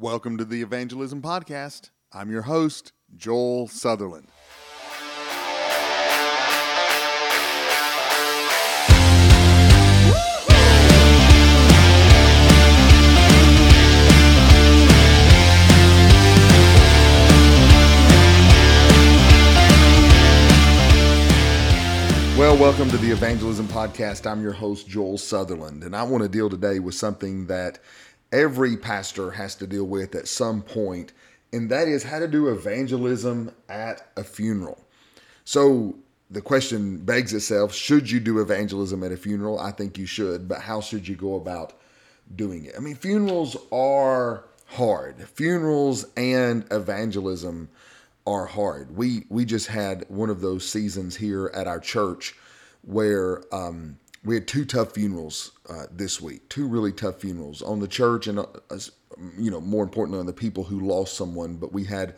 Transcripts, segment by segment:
Welcome to the Evangelism Podcast. I'm your host, Joel Sutherland. Well, welcome to the Evangelism Podcast. I'm your host, Joel Sutherland, and I want to deal today with something that every pastor has to deal with at some point, and that is how to do evangelism at a funeral. So the question begs itself should you do evangelism at a funeral? I think you should, but how should you go about doing it? I mean, funerals are hard. Funerals and evangelism are hard. We we just had one of those seasons here at our church where um, we had two tough funerals uh, this week, two really tough funerals on the church and uh, you know more importantly on the people who lost someone. But we had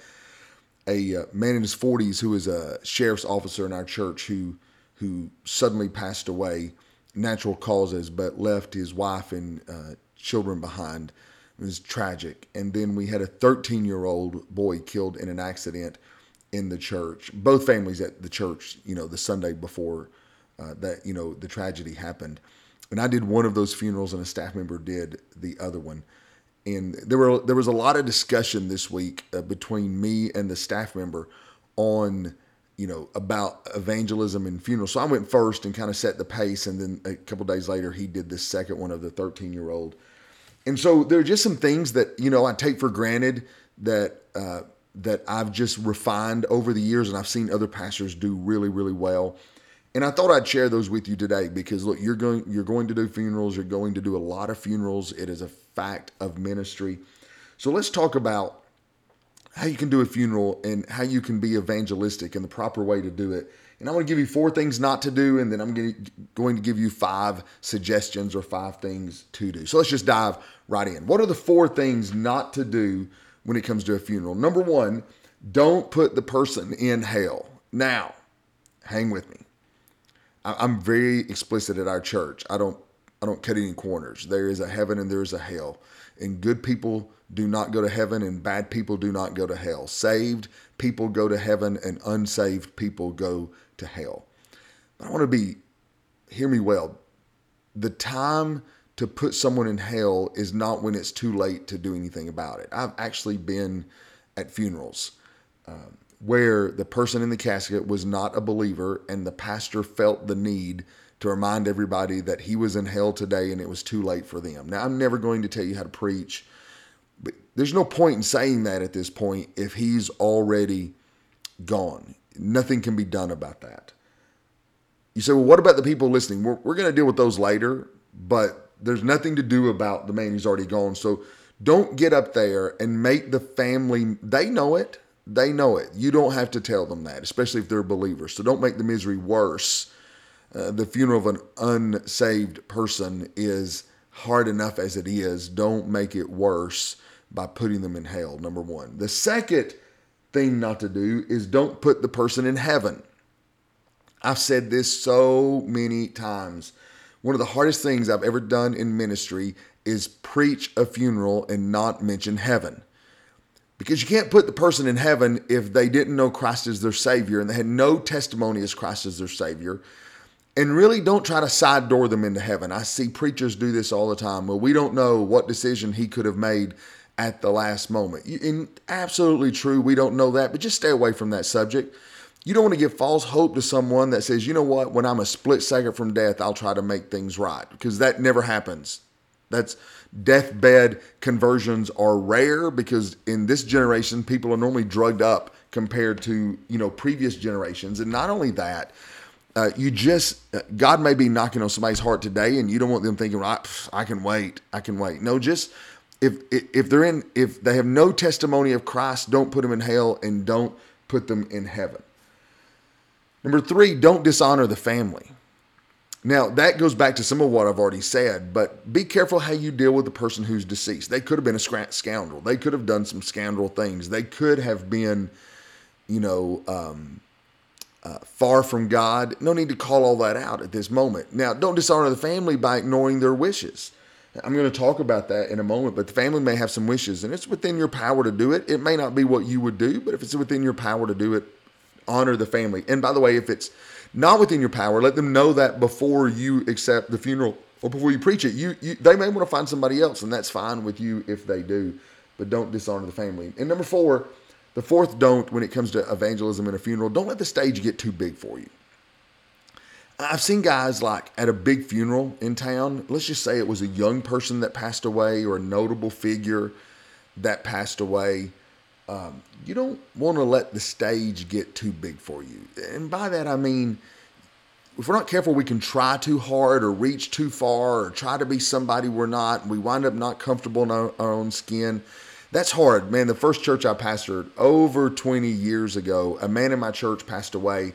a uh, man in his 40s who is a sheriff's officer in our church who who suddenly passed away, natural causes, but left his wife and uh, children behind. It was tragic. And then we had a 13 year old boy killed in an accident in the church. Both families at the church, you know, the Sunday before uh, that, you know, the tragedy happened. And I did one of those funerals, and a staff member did the other one. And there were there was a lot of discussion this week uh, between me and the staff member on you know about evangelism and funerals. So I went first and kind of set the pace, and then a couple days later he did the second one of the 13 year old and so there are just some things that you know I take for granted that uh, that I've just refined over the years, and I've seen other pastors do really, really well. And I thought I'd share those with you today because look, you're going you're going to do funerals, you're going to do a lot of funerals. It is a fact of ministry. So let's talk about how you can do a funeral and how you can be evangelistic and the proper way to do it and I'm going to give you four things not to do, and then I'm going to give you five suggestions or five things to do. So let's just dive right in. What are the four things not to do when it comes to a funeral? Number one, don't put the person in hell. Now, hang with me. I'm very explicit at our church. I don't I don't cut any corners. There is a heaven and there is a hell. And good people do not go to heaven and bad people do not go to hell. Saved people go to heaven and unsaved people go to hell. But I want to be, hear me well. The time to put someone in hell is not when it's too late to do anything about it. I've actually been at funerals um, where the person in the casket was not a believer and the pastor felt the need to remind everybody that he was in hell today and it was too late for them. Now, I'm never going to tell you how to preach, but there's no point in saying that at this point if he's already gone. Nothing can be done about that. You say, well, what about the people listening? We're, we're going to deal with those later, but there's nothing to do about the man who's already gone. So don't get up there and make the family, they know it. They know it. You don't have to tell them that, especially if they're believers. So don't make the misery worse. Uh, the funeral of an unsaved person is hard enough as it is. Don't make it worse by putting them in hell, number one. The second thing not to do is don't put the person in heaven. I've said this so many times. One of the hardest things I've ever done in ministry is preach a funeral and not mention heaven. Because you can't put the person in heaven if they didn't know Christ as their Savior and they had no testimony as Christ as their Savior. And really don't try to side door them into heaven. I see preachers do this all the time. Well, we don't know what decision he could have made at the last moment. And absolutely true, we don't know that, but just stay away from that subject. You don't want to give false hope to someone that says, you know what, when I'm a split second from death, I'll try to make things right, because that never happens. That's deathbed conversions are rare because in this generation, people are normally drugged up compared to, you know, previous generations. And not only that, uh, you just God may be knocking on somebody's heart today, and you don't want them thinking, "Right, I can wait, I can wait." No, just if if they're in if they have no testimony of Christ, don't put them in hell and don't put them in heaven. Number 3, don't dishonor the family. Now, that goes back to some of what I've already said, but be careful how you deal with the person who's deceased. They could have been a scoundrel. They could have done some scoundrel things. They could have been, you know, um, uh, far from God. No need to call all that out at this moment. Now, don't dishonor the family by ignoring their wishes. I'm going to talk about that in a moment, but the family may have some wishes, and it's within your power to do it. It may not be what you would do, but if it's within your power to do it, honor the family. And by the way, if it's not within your power, let them know that before you accept the funeral or before you preach it. You, you they may want to find somebody else, and that's fine with you if they do, but don't dishonor the family. And number four, the fourth don't when it comes to evangelism and a funeral, don't let the stage get too big for you. I've seen guys like at a big funeral in town, let's just say it was a young person that passed away or a notable figure that passed away. Um, you don't want to let the stage get too big for you. And by that, I mean, if we're not careful, we can try too hard or reach too far or try to be somebody we're not. And we wind up not comfortable in our, our own skin. That's hard, man. The first church I pastored over 20 years ago, a man in my church passed away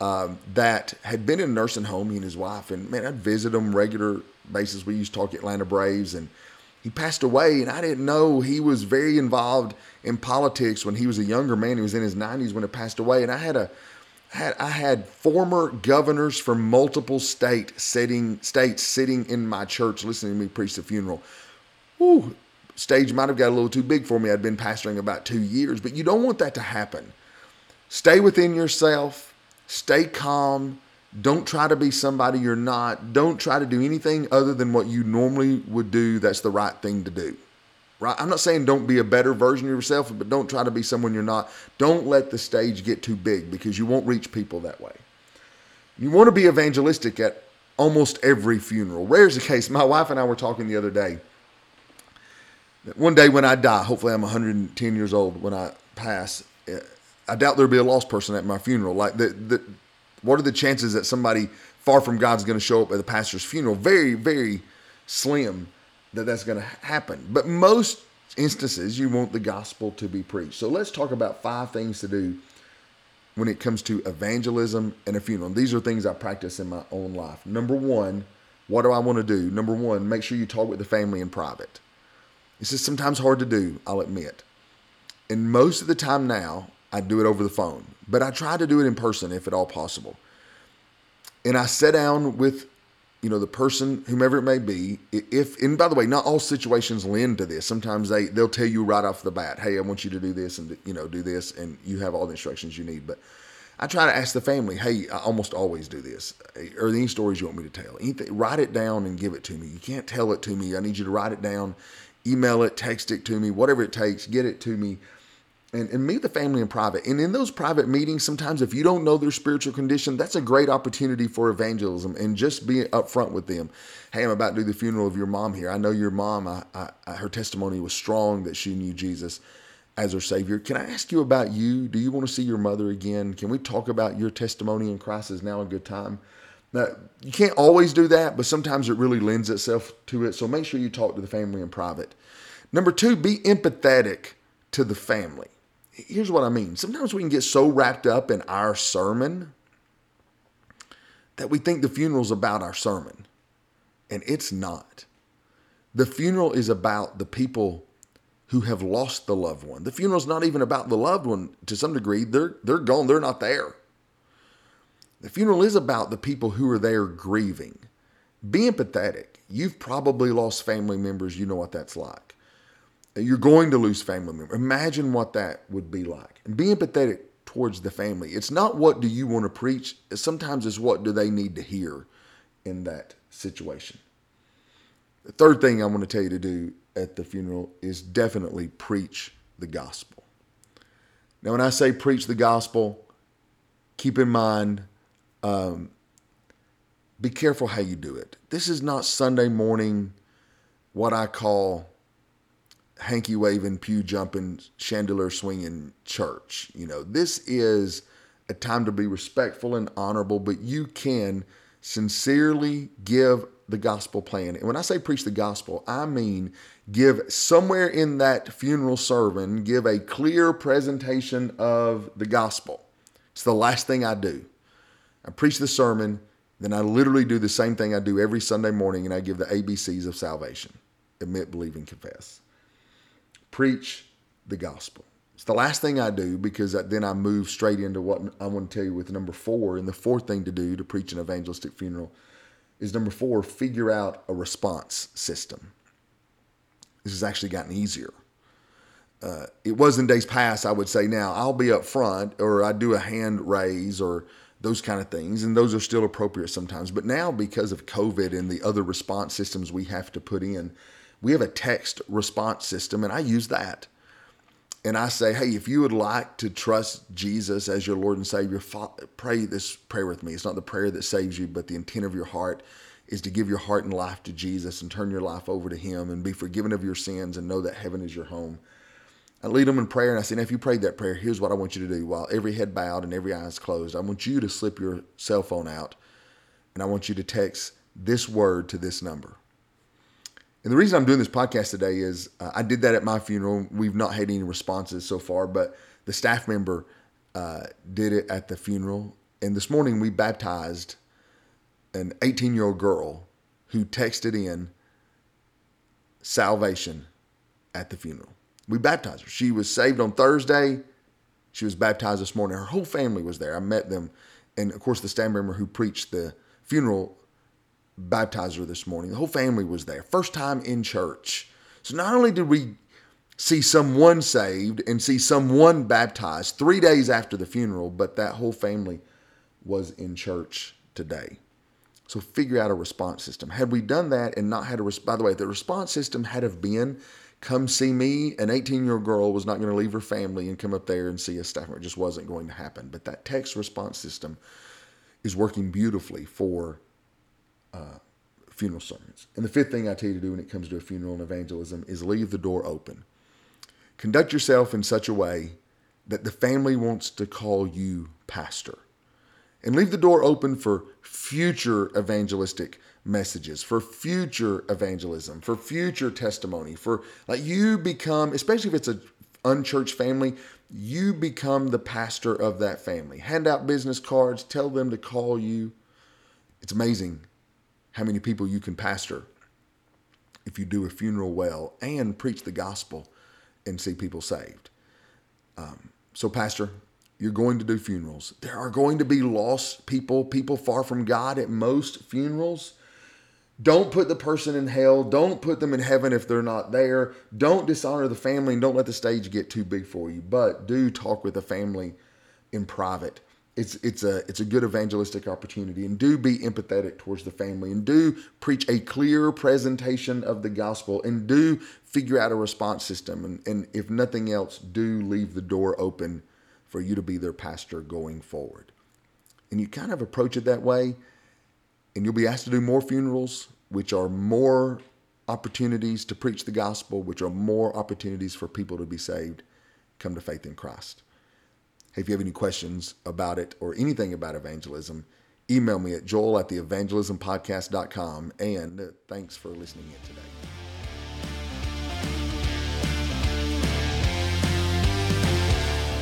um, that had been in a nursing home, he and his wife. And man, I'd visit him regular basis. We used to talk Atlanta Braves, and he passed away. And I didn't know he was very involved in politics when he was a younger man. He was in his 90s when he passed away. And I had a had I had former governors from multiple state sitting states sitting in my church listening to me preach the funeral. Whew, stage might have got a little too big for me. I'd been pastoring about two years, but you don't want that to happen. Stay within yourself Stay calm. Don't try to be somebody you're not. Don't try to do anything other than what you normally would do that's the right thing to do. Right? I'm not saying don't be a better version of yourself, but don't try to be someone you're not. Don't let the stage get too big because you won't reach people that way. You want to be evangelistic at almost every funeral. Rare is the case. My wife and I were talking the other day. One day when I die, hopefully I'm 110 years old when I pass, eh, I doubt there'll be a lost person at my funeral. Like the, the what are the chances that somebody far from God's going to show up at the pastor's funeral? Very, very slim that that's going to happen. But most instances, you want the gospel to be preached. So let's talk about five things to do when it comes to evangelism and a funeral. These are things I practice in my own life. Number one, what do I want to do? Number one, make sure you talk with the family in private. This is sometimes hard to do, I'll admit. And most of the time now, I do it over the phone, but I try to do it in person if at all possible. And I sit down with, you know, the person, whomever it may be. If and by the way, not all situations lend to this. Sometimes they they'll tell you right off the bat, "Hey, I want you to do this and you know do this," and you have all the instructions you need. But I try to ask the family, "Hey, I almost always do this. Are there any stories you want me to tell? Anything? Write it down and give it to me. You can't tell it to me. I need you to write it down, email it, text it to me, whatever it takes. Get it to me." And, and meet the family in private. And in those private meetings, sometimes if you don't know their spiritual condition, that's a great opportunity for evangelism and just be upfront with them. Hey, I'm about to do the funeral of your mom here. I know your mom, I, I, her testimony was strong that she knew Jesus as her Savior. Can I ask you about you? Do you want to see your mother again? Can we talk about your testimony in Christ is now a good time? Now, you can't always do that, but sometimes it really lends itself to it. So make sure you talk to the family in private. Number two, be empathetic to the family here's what I mean. Sometimes we can get so wrapped up in our sermon that we think the funeral's about our sermon. And it's not. The funeral is about the people who have lost the loved one. The funeral's not even about the loved one to some degree. They're they're gone, they're not there. The funeral is about the people who are there grieving. Be empathetic. You've probably lost family members, you know what that's like. You're going to lose family members. Imagine what that would be like. And be empathetic towards the family. It's not what do you want to preach. Sometimes it's what do they need to hear in that situation. The third thing I want to tell you to do at the funeral is definitely preach the gospel. Now, when I say preach the gospel, keep in mind, um, be careful how you do it. This is not Sunday morning, what I call hanky waving, pew jumping, chandelier swinging church. You know, this is a time to be respectful and honorable, but you can sincerely give the gospel plan. And when I say preach the gospel, I mean give somewhere in that funeral sermon, give a clear presentation of the gospel. It's the last thing I do. I preach the sermon, then I literally do the same thing I do every Sunday morning, and I give the ABCs of salvation admit, believe, and confess preach the gospel. It's the last thing I do because then I move straight into what I want to tell you with number four. And the fourth thing to do to preach an evangelistic funeral is number four, figure out a response system. This has actually gotten easier. Uh, it was in days past, I would say now, I'll be up front or I do a hand raise or those kind of things, and those are still appropriate sometimes. But now, because of COVID and the other response systems we have to put in, we have a text response system, and I use that. And I say, hey, if you would like to trust Jesus as your Lord and Savior, pray this prayer with me. It's not the prayer that saves you, but the intent of your heart is to give your heart and life to Jesus and turn your life over to Him and be forgiven of your sins and know that heaven is your home. I lead them in prayer and I say, now, if you prayed that prayer, here's what I want you to do. While every head bowed and every eye is closed, I want you to slip your cell phone out and I want you to text this word to this number. And the reason I'm doing this podcast today is uh, I did that at my funeral. We've not had any responses so far, but the staff member uh, did it at the funeral. And this morning we baptized an 18 year old girl who texted in salvation at the funeral. We baptized her. She was saved on Thursday. She was baptized this morning. Her whole family was there. I met them. And of course, the staff member who preached the funeral baptized her this morning. The whole family was there. First time in church. So not only did we see someone saved and see someone baptized three days after the funeral, but that whole family was in church today. So figure out a response system. Had we done that and not had a response, by the way, the response system had have been come see me. An 18 year old girl was not going to leave her family and come up there and see a staff member. It just wasn't going to happen. But that text response system is working beautifully for uh, funeral sermons. And the fifth thing I tell you to do when it comes to a funeral and evangelism is leave the door open. Conduct yourself in such a way that the family wants to call you pastor. And leave the door open for future evangelistic messages, for future evangelism, for future testimony, for like you become, especially if it's a unchurched family, you become the pastor of that family. Hand out business cards, tell them to call you. It's amazing how many people you can pastor if you do a funeral well and preach the gospel and see people saved. Um, so, Pastor, you're going to do funerals. There are going to be lost people, people far from God at most funerals. Don't put the person in hell. Don't put them in heaven if they're not there. Don't dishonor the family and don't let the stage get too big for you. But do talk with the family in private. It's it's a it's a good evangelistic opportunity. And do be empathetic towards the family. And do preach a clear presentation of the gospel. And do figure out a response system. And, and if nothing else do leave the door open for you to be their pastor going forward. And you kind of approach it that way. And you'll be asked to do more funerals, which are more opportunities to preach the gospel, which are more opportunities for people to be saved, come to faith in Christ. If you have any questions about it or anything about evangelism, email me at joel at the evangelismpodcast.com. And uh, thanks for listening in today.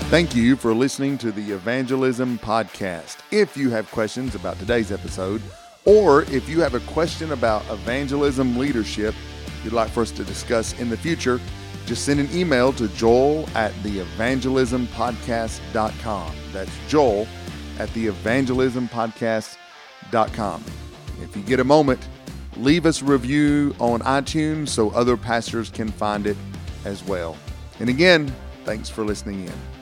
Thank you for listening to the Evangelism Podcast. If you have questions about today's episode, or if you have a question about evangelism leadership you'd like for us to discuss in the future, just send an email to joel at theevangelismpodcast.com. That's joel at theevangelismpodcast.com. If you get a moment, leave us a review on iTunes so other pastors can find it as well. And again, thanks for listening in.